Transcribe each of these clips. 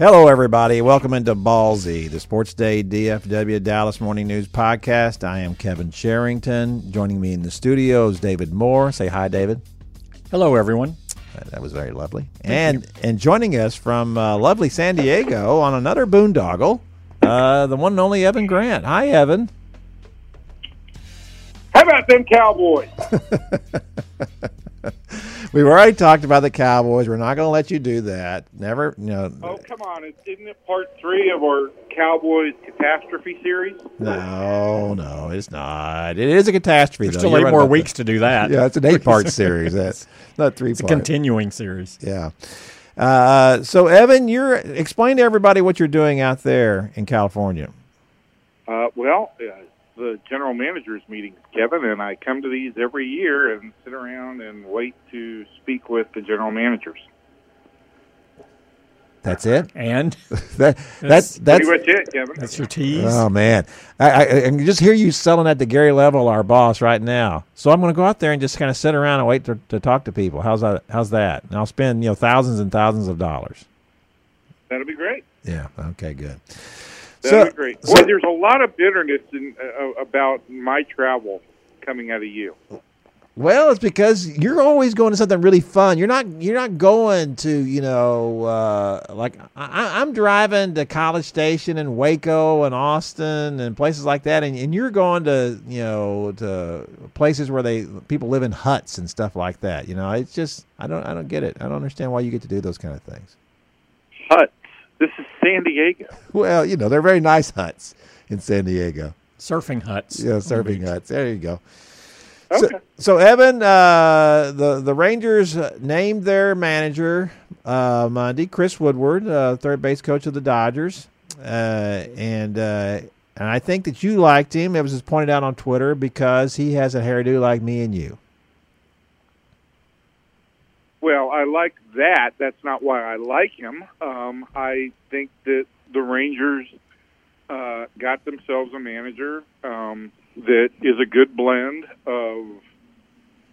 Hello, everybody. Welcome into Ballzy, the Sports Day DFW Dallas Morning News Podcast. I am Kevin Sherrington. Joining me in the studio is David Moore. Say hi, David. Hello, everyone. That was very lovely. and and joining us from uh, lovely San Diego on another boondoggle, uh, the one and only Evan Grant. Hi, Evan. How about them Cowboys? We've already talked about the Cowboys. We're not going to let you do that. Never, you know. Oh, come on. Isn't it part three of our Cowboys catastrophe series? No, no, it's not. It is a catastrophe. There's though. still You're eight right more about weeks to do that. that. Yeah, it's an eight-part series. That's not three. It's a continuing series. Yeah. Uh, so, Evan, you're explain to everybody what you're doing out there in California. Uh, well, uh, the general managers meetings, Kevin, and I come to these every year and sit around and wait to speak with the general managers. That's it. And That that's that's. Pretty much it, Kevin. that's your tease. Oh man, I, I, I can just hear you selling that to Gary Level, our boss, right now. So I'm going to go out there and just kind of sit around and wait to, to talk to people. How's that? How's that? And I'll spend you know thousands and thousands of dollars. That'll be great. Yeah. Okay. Good. So- great. so- Boy, there's a lot of bitterness in, uh, about my travel coming out of you. Well, it's because you're always going to something really fun. You're not. You're not going to. You know, uh, like I, I'm driving to College Station and Waco and Austin and places like that, and, and you're going to you know to places where they people live in huts and stuff like that. You know, it's just I don't I don't get it. I don't understand why you get to do those kind of things. Huts. This is San Diego. Well, you know, they're very nice huts in San Diego. Surfing huts. Yeah, on the surfing huts. There you go. Okay. So, so Evan, uh, the the Rangers uh, named their manager uh, Monday, Chris Woodward, uh, third base coach of the Dodgers, uh, and uh, and I think that you liked him. It was just pointed out on Twitter because he has a hairdo like me and you. Well, I like that. That's not why I like him. Um, I think that the Rangers uh, got themselves a manager um, that is a good blend of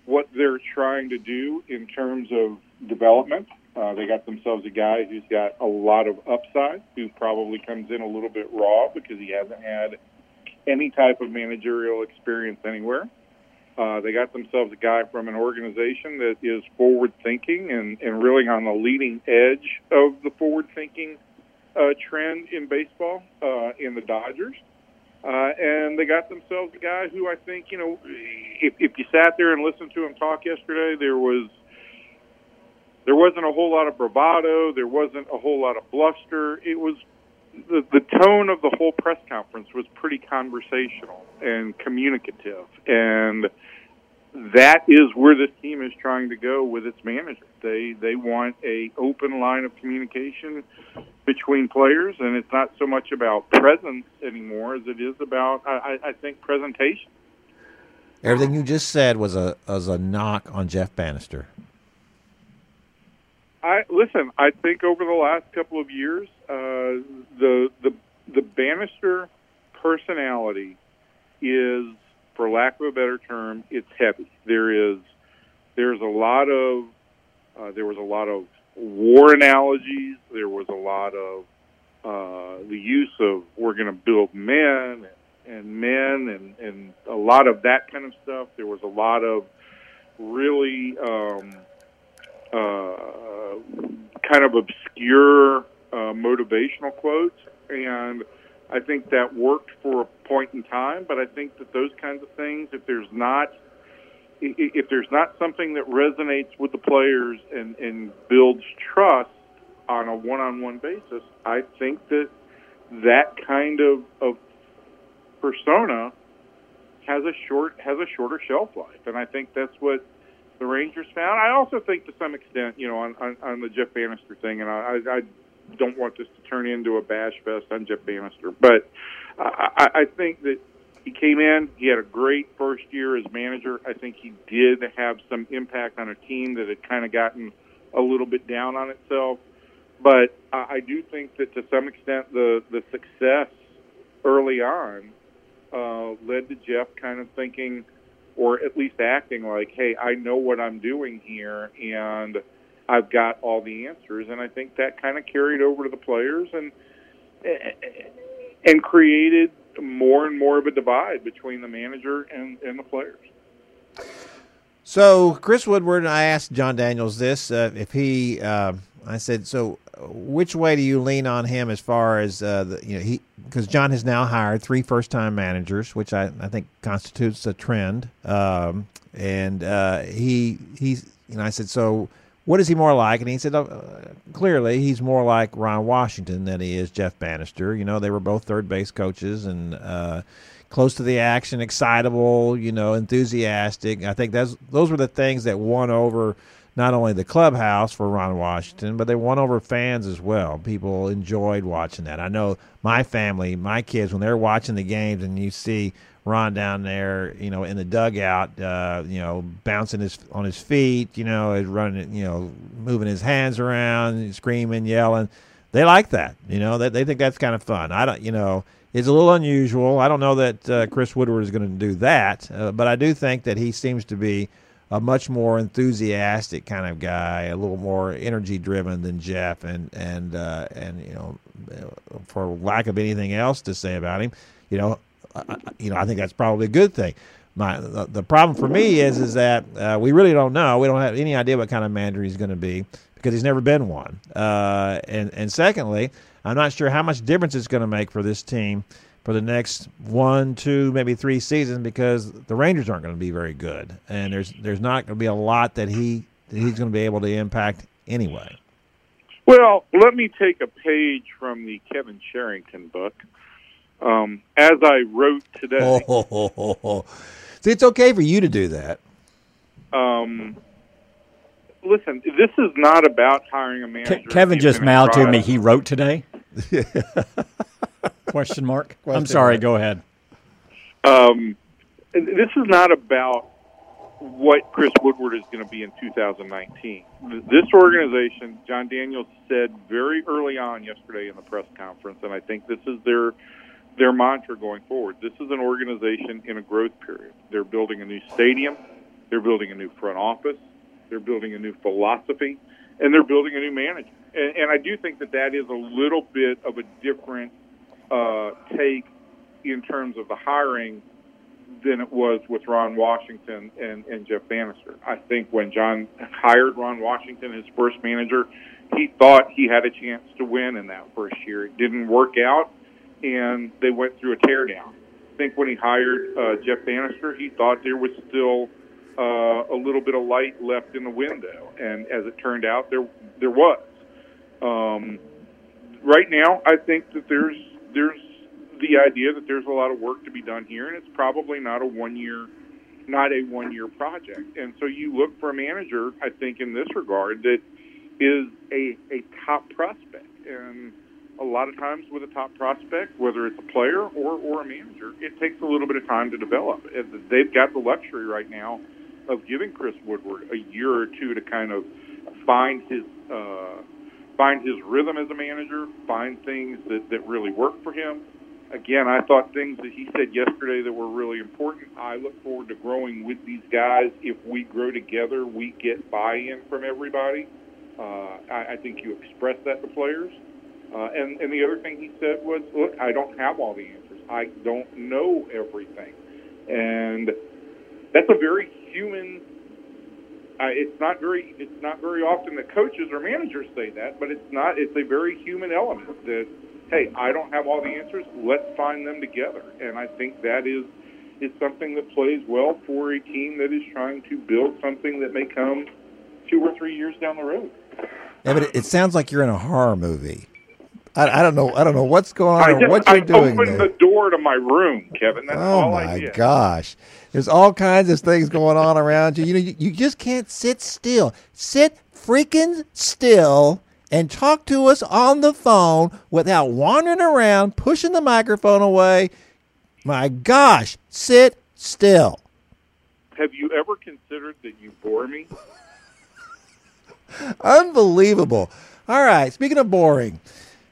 what they're trying to do in terms of development. Uh, they got themselves a guy who's got a lot of upside, who probably comes in a little bit raw because he hasn't had any type of managerial experience anywhere. Uh, they got themselves a guy from an organization that is forward thinking and, and really on the leading edge of the forward thinking uh, trend in baseball uh, in the Dodgers. Uh, and they got themselves a guy who I think, you know, if, if you sat there and listened to him talk yesterday, there was there wasn't a whole lot of bravado. There wasn't a whole lot of bluster. It was the, the tone of the whole press conference was pretty conversational and communicative. And that is where this team is trying to go with its manager. They they want a open line of communication between players, and it's not so much about presence anymore as it is about I, I think presentation. Everything you just said was a was a knock on Jeff Banister. I listen. I think over the last couple of years, uh, the the the Banister personality is, for lack of a better term, it's heavy. There is there's a lot of uh, there was a lot of war analogies. There was a lot of uh, the use of we're going to build men and, and men and and a lot of that kind of stuff. There was a lot of really. Um, uh, kind of obscure uh, motivational quotes, and I think that worked for a point in time. But I think that those kinds of things, if there's not if there's not something that resonates with the players and, and builds trust on a one-on-one basis, I think that that kind of, of persona has a short has a shorter shelf life, and I think that's what the Rangers found. I also think to some extent, you know, on, on, on the Jeff Banister thing, and I, I don't want this to turn into a bash fest on Jeff Banister, but I, I think that he came in. He had a great first year as manager. I think he did have some impact on a team that had kind of gotten a little bit down on itself. But I do think that to some extent the the success early on uh, led to Jeff kind of thinking, or at least acting like, "Hey, I know what I'm doing here, and I've got all the answers." And I think that kind of carried over to the players and and created more and more of a divide between the manager and, and the players. So Chris Woodward, I asked Jon Daniels this uh, if he. Uh, I said, so which way do you lean on him as far as uh, the, you know he because Jon has now hired three first time managers, which I, I think constitutes a trend. Um, and uh, he he's you know I said so what is he more like? And he said, oh, clearly he's more like Ron Washington than he is Jeff Banister. You know, they were both third base coaches and uh, close to the action, excitable, you know, enthusiastic. I think that's those were the things that won over not only the clubhouse for Ron Washington, but they won over fans as well. People enjoyed watching that. I know my family, my kids, when they're watching the games and you see Ron down there, you know, in the dugout, uh, you know, bouncing his on his feet, you know, running, you know, moving his hands around, screaming, yelling. They like that, you know. They, they think that's kind of fun. I don't, you know, it's a little unusual. I don't know that uh, Chris Woodward is going to do that, uh, but I do think that he seems to be a much more enthusiastic kind of guy, a little more energy driven than Jeff, and and uh, and you know, for lack of anything else to say about him, you know, you know, I think that's probably a good thing. My the, the problem for me is is that uh, we really don't know. We don't have any idea what kind of manager he's going to be because he's never been one. Uh, and and secondly, I'm not sure how much difference it's going to make for this team for the next one, two, maybe three seasons because the Rangers aren't going to be very good, and there's there's not going to be a lot that he that he's going to be able to impact anyway. Well, let me take a page from the Kevin Sherrington book. Um, as I wrote today, oh, oh, oh, oh, see, it's okay for you to do that. Um, listen, this is not about hiring a manager. Ke- Kevin just mouthed to me. He wrote today. Question mark. Question I'm sorry. Mark. Go ahead. Um, this is not about what Chris Woodward is going to be in 2019. This organization, Jon Daniels said very early on yesterday in the press conference, and I think this is their their mantra going forward. This is an organization in a growth period. They're building a new stadium, they're building a new front office, they're building a new philosophy, and they're building a new manager. And, and I do think that that is a little bit of a different uh, take in terms of the hiring than it was with Ron Washington and, and Jeff Banister. I think when Jon hired Ron Washington, his first manager, he thought he had a chance to win in that first year. It didn't work out and they went through a teardown. I think when he hired uh, Jeff Banister, he thought there was still uh, a little bit of light left in the window, and as it turned out, there there was. Um, right now, I think that there's there's the idea that there's a lot of work to be done here, and it's probably not a one year not a one year project. And so you look for a manager, I think, in this regard that is a a top prospect and a lot of times with a top prospect, whether it's a player or, or a manager, it takes a little bit of time to develop. They've got the luxury right now of giving Chris Woodward a year or two to kind of find his uh, find his rhythm as a manager, find things that, that really work for him. Again, I thought things that he said yesterday that were really important. I look forward to growing with these guys. If we grow together, we get buy-in from everybody. Uh, I, I think you express that to players. Uh, and, and the other thing he said was, look, I don't have all the answers. I don't know everything. And that's a very human uh, it's not very it's not very often that coaches or managers say that, but it's not it's a very human element that hey, I don't have all the answers. Let's find them together. And I think that is is something that plays well for a team that is trying to build something that may come two or three years down the road. Yeah, but it, it sounds like you're in a horror movie. I, I don't know. I don't know what's going on I or just, what you're I doing. opened there. the door to my room, Kevin. That's Oh all I my gosh. There's all kinds of things going on around you. You know, you, you just can't sit still. Sit freaking still and talk to us on the phone without wandering around, pushing the microphone away. My gosh, sit still. Have you ever considered that you bore me? Unbelievable. All right, speaking of boring.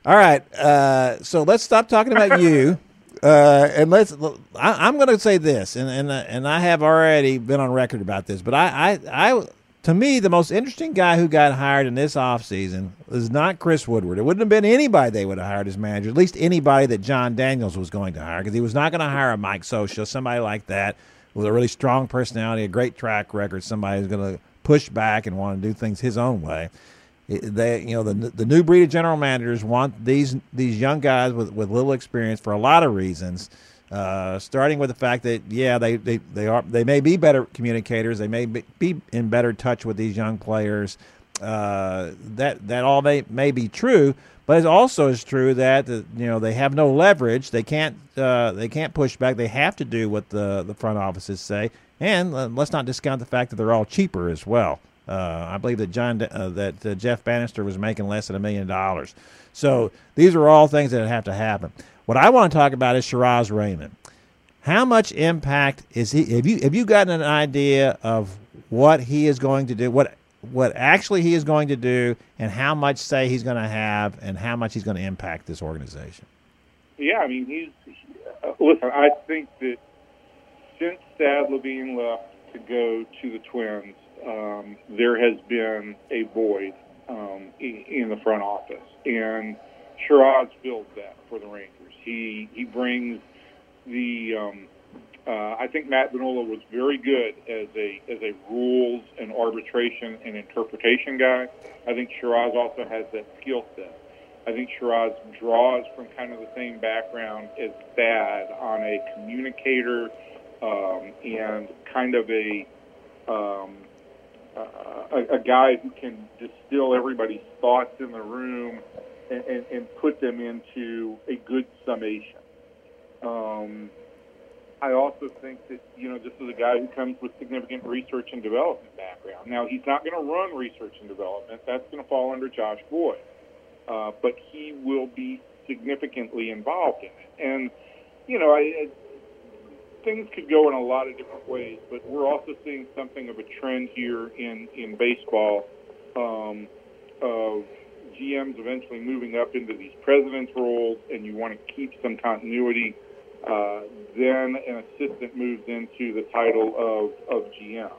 All right, uh, so let's stop talking about you. Uh, and let's. I, I'm going to say this, and and uh, and I have already been on record about this, but I, I, I, to me, the most interesting guy who got hired in this offseason is not Chris Woodward. It wouldn't have been anybody they would have hired as manager, at least anybody that Jon Daniels was going to hire, because he was not going to hire a Mike Scioscia, somebody like that with a really strong personality, a great track record, somebody who's going to push back and want to do things his own way. They, you know, the the new breed of general managers want these these young guys with, with little experience for a lot of reasons. Uh, starting with the fact that yeah, they, they, they are they may be better communicators, they may be, in better touch with these young players. Uh, that that all may may be true, but it also is true that you know they have no leverage. They can't uh, they can't push back. They have to do what the the front offices say. And uh, let's not discount the fact that they're all cheaper as well. Uh, I believe that Jon uh, that uh, Jeff Banister was making less than a million dollars. So these are all things that have to happen. What I want to talk about is Shiraz Rehman. How much impact is he? Have you have you gotten an idea of what he is going to do? What what actually he is going to do, and how much say he's going to have, and how much he's going to impact this organization? Yeah, I mean, he's. Uh, listen, I think that since Thad Levine left to go to the Twins, um, there has been a void um, in, the front office, and Shiraz fills that for the Rangers. He he brings the. Um, uh, I think Matt Vinnola was very good as a as a rules and arbitration and interpretation guy. I think Shiraz also has that skill set. I think Shiraz draws from kind of the same background as Thad on a communicator um, and kind of a, um, a a guy who can distill everybody's thoughts in the room and, and, and put them into a good summation. Um, I also think that you know this is a guy who comes with significant research and development background. Now he's not going to run research and development; that's going to fall under Josh Boyd uh, but he will be significantly involved in it. And you know, I, I, things could go in a lot of different ways, but we're also seeing something of a trend here in in baseball um, of GMs eventually moving up into these president's roles, and you want to keep some continuity. Uh, then an assistant moves into the title of of GM.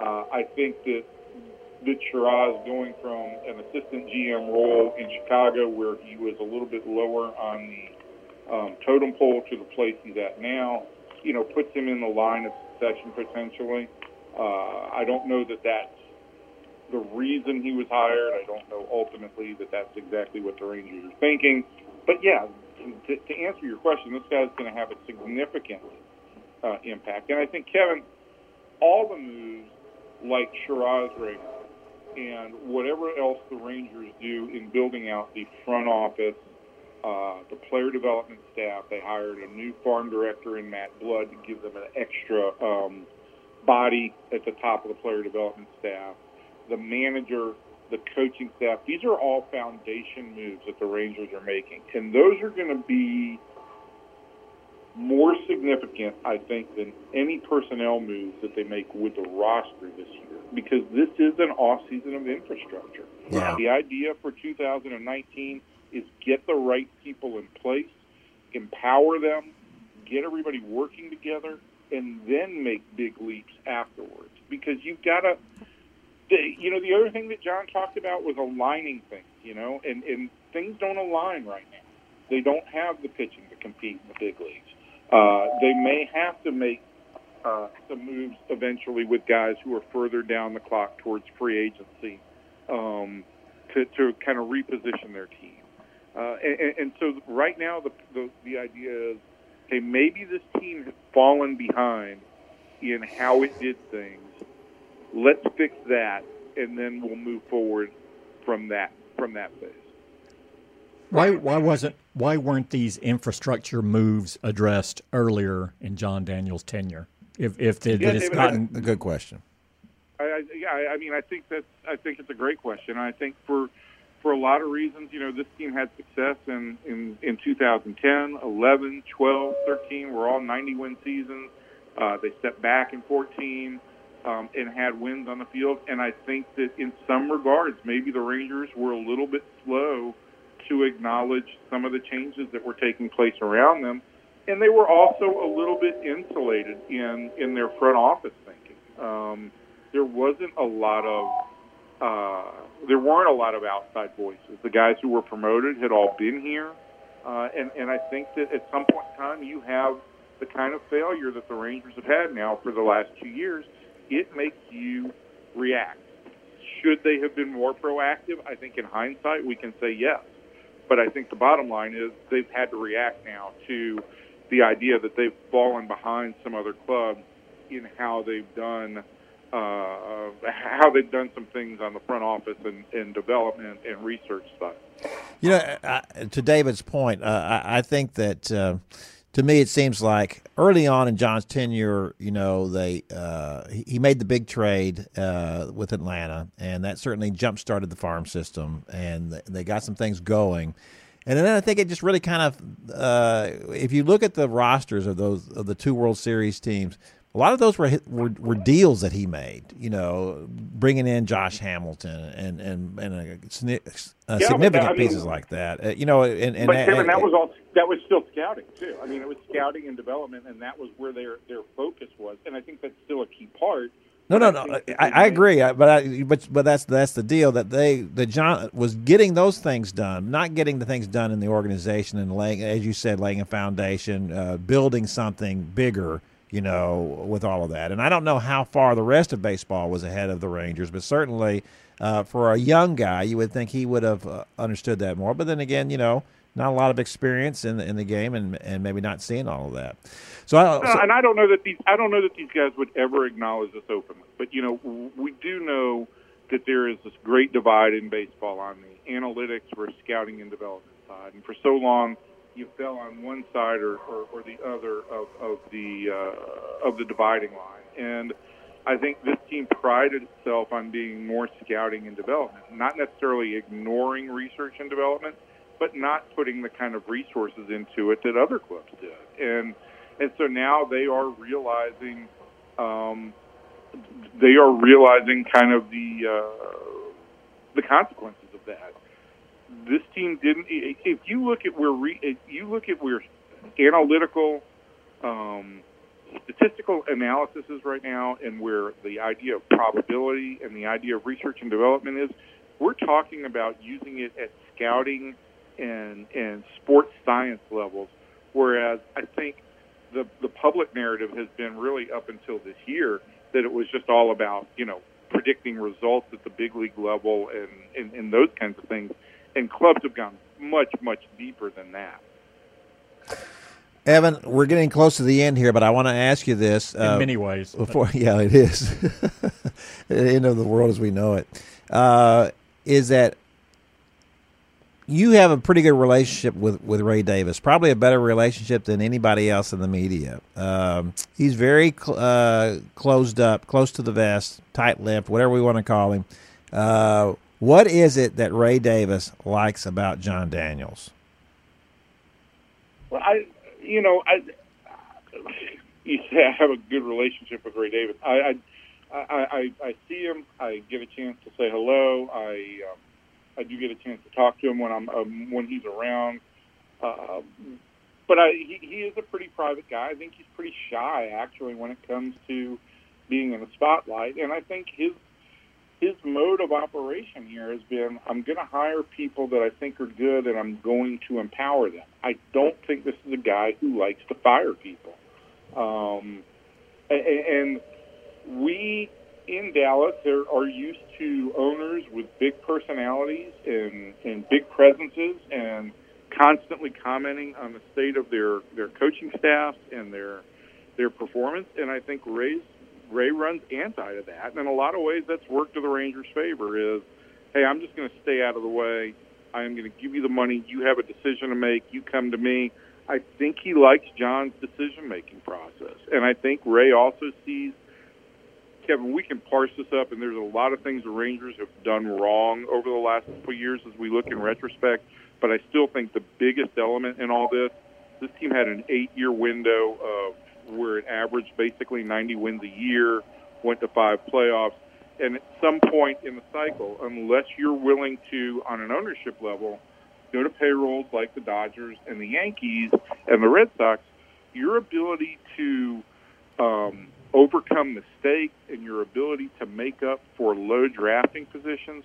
Uh, I think that that Shiraz going from an assistant GM role in Chicago, where he was a little bit lower on the um, totem pole, to the place he's at now, you know, puts him in the line of succession potentially. Uh, I don't know that that's the reason he was hired. I don't know ultimately that that's exactly what the Rangers are thinking. But yeah, to, to answer your question, this guy's going to have a significant uh, impact. And I think, Kevin, all the moves like Shiraz Rehman and whatever else the Rangers do in building out the front office, uh, the player development staff, they hired a new farm director in Matt Blood to give them an extra um, body at the top of the player development staff. The manager, the coaching staff, these are all foundation moves that the Rangers are making. And those are going to be more significant, I think, than any personnel moves that they make with the roster this year because this is an off season of infrastructure. Yeah. The idea for 2019 is get the right people in place, empower them, get everybody working together, and then make big leaps afterwards. Because you've got to, you know, the other thing that Jon talked about was aligning things, you know, and, and things don't align right now. They don't have the pitching to compete in the big leagues. Uh, they may have to make uh, some moves eventually with guys who are further down the clock towards free agency um, to, to kind of reposition their team. Uh, and, and so right now, the, the the idea is, hey, maybe this team has fallen behind in how it did things. Let's fix that, and then we'll move forward from that from that phase. Why why wasn't why weren't these infrastructure moves addressed earlier in Jon Daniels' tenure? If if it, Yeah, it's David, gotten A good question. I, I, yeah, I- I mean, I think that's I think it's a great question. I think for for a lot of reasons, you know, this team had success in in, in 2010, 11, 12, 13 were all 90 win seasons. Uh, they stepped back in 14 um, and had wins on the field. And I think that in some regards, maybe the Rangers were a little bit slow to acknowledge some of the changes that were taking place around them. And they were also a little bit insulated in, in their front office thinking. Um, there wasn't a lot of uh, there weren't a lot of outside voices. The guys who were promoted had all been here, uh, and and I think that at some point in time you have the kind of failure that the Rangers have had now for the last two years. It makes you react. Should they have been more proactive? I think in hindsight we can say yes, but I think the bottom line is they've had to react now to the idea that they've fallen behind some other clubs in how they've done uh, how they've done some things on the front office and, and development and research side. You know, I, to David's point, uh, I, I think that uh, to me it seems like early on in Jon's tenure, you know, they uh, he made the big trade uh, with Atlanta, and that certainly jump started the farm system, and they got some things going. And then I think it just really kind of, uh, if you look at the rosters of those of the two World Series teams, a lot of those were were, were deals that he made. You know, bringing in Josh Hamilton and and and a, uh, but significant I mean- pieces like that. Uh, you know, and, and But Kevin, and- that was all that was still scouting too. I mean, it was scouting and development, and that was where their their focus was. And I think that's still a key part. No, no, no. that I, I agree, I- but I, but but that's that's the deal that they that Jon was getting those things done, not getting the things done in the organization and laying, as you said, laying a foundation, uh, building something bigger. You know, with all of that, and I don't know how far the rest of baseball was ahead of the Rangers, but certainly uh, for a young guy, you would think he would have uh, understood that more. But then again, you know, not a lot of experience in the, in the game, and and maybe not seeing all of that. So, I, Uh, and I don't know that these I don't know that these guys would ever acknowledge this openly. But you know, we do know that there is this great divide in baseball on the analytics versus scouting and development side. And for so long, you fell on one side or, or, or the other of, of the uh, of the dividing line. And I think this team prided itself on being more scouting and development, not necessarily ignoring research and development, but not putting the kind of resources into it that other clubs did. And and so now they are realizing um, they are realizing kind of the uh, the consequences of that. This team didn't. If you look at where re, if you look at where analytical, um, statistical analysis is right now, and where the idea of probability and the idea of research and development is, we're talking about using it at scouting and and sports science levels. Whereas I think the the public narrative has been really up until this year that it was just all about you know predicting results at the big league level and and, and those kinds of things. And clubs have gone much much deeper than that. Evan, we're getting close to the end here, but I want to ask you this. in uh, many ways. Before, yeah, it is. the end of the world as we know it. Uh, is that you have a pretty good relationship with, with Ray Davis, probably a better relationship than anybody else in the media. Um, he's very cl- uh, closed up, close to the vest, tight lipped, whatever we want to call him. What is it that Ray Davis likes about Jon Daniels? Well, I, you know, I, you say I have a good relationship with Ray Davis. I, I, I, I, see him. I get a chance to say hello. I, um, I do get a chance to talk to him when I'm um, when he's around. Uh, but I, he, he is a pretty private guy. I think he's pretty shy, actually, when it comes to being in the spotlight. And I think his his mode of operation here has been I'm going to hire people that I think are good and I'm going to empower them. I don't think this is a guy who likes to fire people. Um, and we in Dallas are, are used to owners with big personalities and, and big presences and constantly commenting on the state of their, their coaching staff and their their performance, and I think Ray's Ray runs anti to that. And in a lot of ways, that's worked to the Rangers' favor. Is hey, I'm just going to stay out of the way. I am going to give you the money. You have a decision to make. You come to me. I think he likes Jon's decision making process, and I think Ray also sees. Kevin, we can parse this up, and there's a lot of things the Rangers have done wrong over the last couple years as we look in retrospect. But I still think the biggest element in all this, this team had an eight-year window of where it averaged basically 90 wins a year, went to five playoffs, and at some point in the cycle, unless you're willing to, on an ownership level, go to payrolls like the Dodgers and the Yankees and the Red Sox, your ability to um, overcome mistakes and your ability to make up for low drafting positions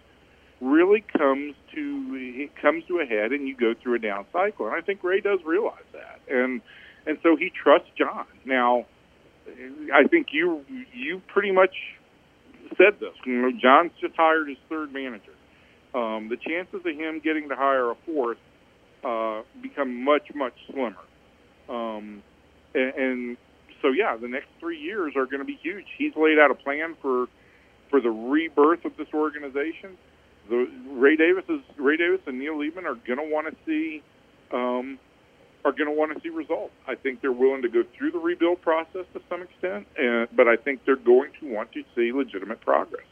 really comes to it comes to a head and you go through a down cycle. And I think Ray does realize that. And and so he trusts Jon now I think you you pretty much said this you know Jon's just hired his third manager um, the chances of him getting to hire a fourth uh, become much much slimmer. Um, and, and so yeah, the next three years are going to be huge. He's laid out a plan for for the rebirth of this organization. The Ray Davis is Ray Davis and Neil Leibman are going to want to see um, are going to want to see results. I think they're willing to go through the rebuild process to some extent, and, but I think they're going to want to see legitimate progress.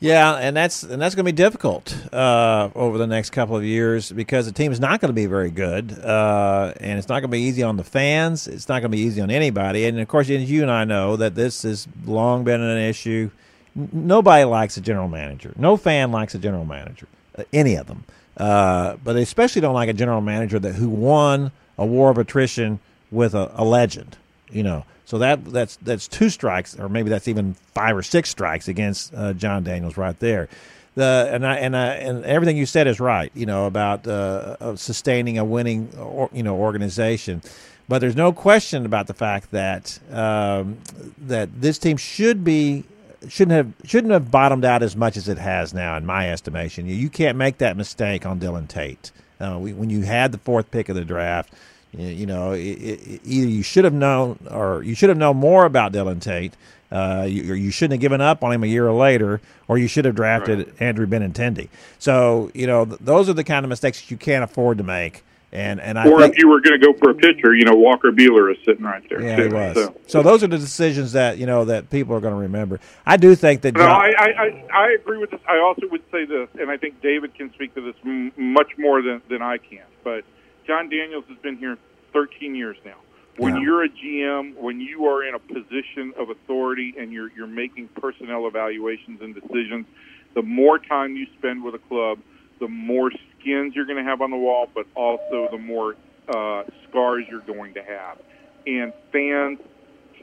Yeah, and that's and that's going to be difficult uh, over the next couple of years because the team is not going to be very good, uh, and it's not going to be easy on the fans. It's not going to be easy on anybody. And of course, as you and I know, that this has long been an issue. Nobody likes a general manager. No fan likes a general manager, any of them. Uh, but they especially don't like a general manager that who won a war of attrition with a, a legend. You know, so that that's that's two strikes, or maybe that's even five or six strikes against uh, Jon Daniels right there. The and I and I, and everything you said is right. You know about uh, sustaining a winning or, you know organization, but there's no question about the fact that um, that this team should be shouldn't have shouldn't have bottomed out as much as it has now, in my estimation. You, you can't make that mistake on Dillon Tate. Uh, we, when you had the fourth pick of the draft, you know, it, it, either you should have known or you should have known more about Dillon Tate, uh, you, you shouldn't have given up on him a year later, or you should have drafted right. Andrew Benintendi. So, you know, th- those are the kind of mistakes you can't afford to make. And and I or think, if you were going to go for a pitcher, you know, Walker Buehler is sitting right there. Yeah, too, he was. So. so. those are the decisions that you know that people are going to remember. I do think that. No, John, I, I I agree with this. I also would say this, and I think David can speak to this m- much more than than I can. But Jon Daniels has been here 13 years now. When Yeah. you're a GM, when you are in a position of authority and you're you're making personnel evaluations and decisions, the more time you spend with a club, the more skins you're going to have on the wall, but also the more uh, scars you're going to have. And fans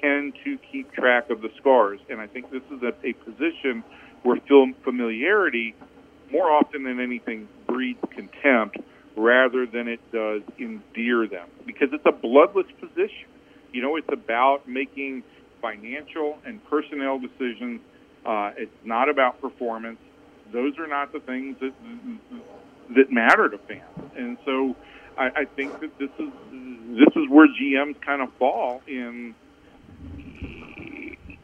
tend to keep track of the scars. And I think this is a, a position where film familiarity, more often than anything, breeds contempt rather than it does endear them because it's a bloodless position. You know, it's about making financial and personnel decisions. Uh, it's not about performance. Those are not the things that that matter to fans. And so, I, I think that this is this is where GMs kind of fall in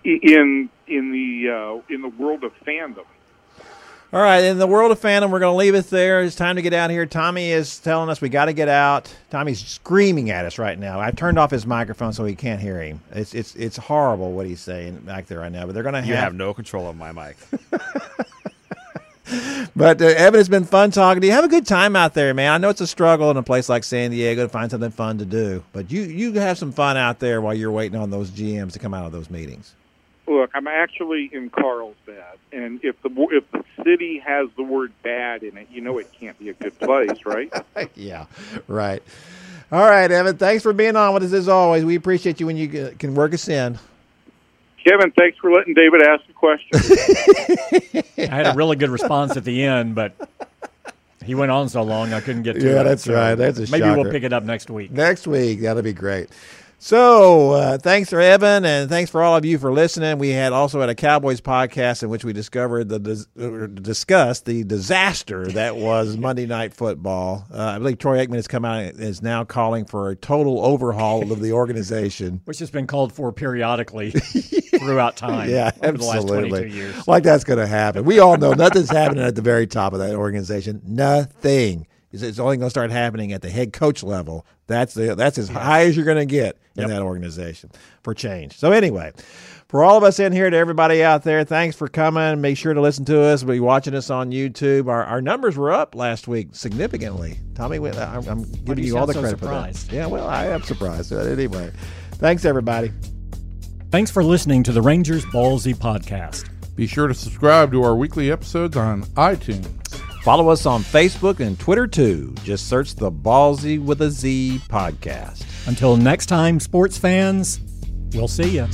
in in the uh, in the world of fandom. All right, in the world of fandom, we're going to leave it there. It's time to get out of here. Tommy is telling us we got to get out. Tommy's screaming at us right now. I've turned off his microphone so he can't hear him. It's it's it's horrible what he's saying back there right now. But they're going to You have. have no control of my mic. But uh, Evan, it's been fun talking to you. Have a good time out there, man. I know it's a struggle in a place like San Diego to find something fun to do, but you you have some fun out there while you're waiting on those GMs to come out of those meetings. Look, I'm actually in Carlsbad, and if the if the city has the word "bad" in it, you know it can't be a good place, right? yeah, right. All right, Evan. Thanks for being on with us as always. We appreciate you when you uh, can work us in. Kevin, thanks for letting David ask the question. I had a really good response at the end, but he went on so long I couldn't get to Yeah, it. that's So right. That's a maybe shocker. we'll pick it up next week. Next week, that'll be great. So uh, thanks for Evan, and thanks for all of you for listening. We had also had a Cowboys podcast in which we discovered the dis- discussed the disaster that was Monday Night Football. Uh, I believe Troy Aikman has come out and is now calling for a total overhaul of the organization. Which has been called for periodically throughout time. Yeah, over the last absolutely. 22 years. Like that's going to happen. We all know nothing's happening at the very top of that organization. Nothing. It's it's only going to start happening at the head coach level. That's the that's as high as you're going to get in that organization for change. So anyway, for all of us in here to everybody out there, thanks for coming. Make sure to listen to us. Be watching us on YouTube. Our, our numbers were up last week significantly. Tommy, I'm, I'm giving do you you all the so credit for that. surprised? Yeah, well, I am surprised. But anyway, thanks everybody. Thanks for listening to the Rangers Ballzy podcast. Be sure to subscribe to our weekly episodes on iTunes. Follow us on Facebook and Twitter too. Just search the Ballzy with a Z podcast. Until next time, sports fans, we'll see you.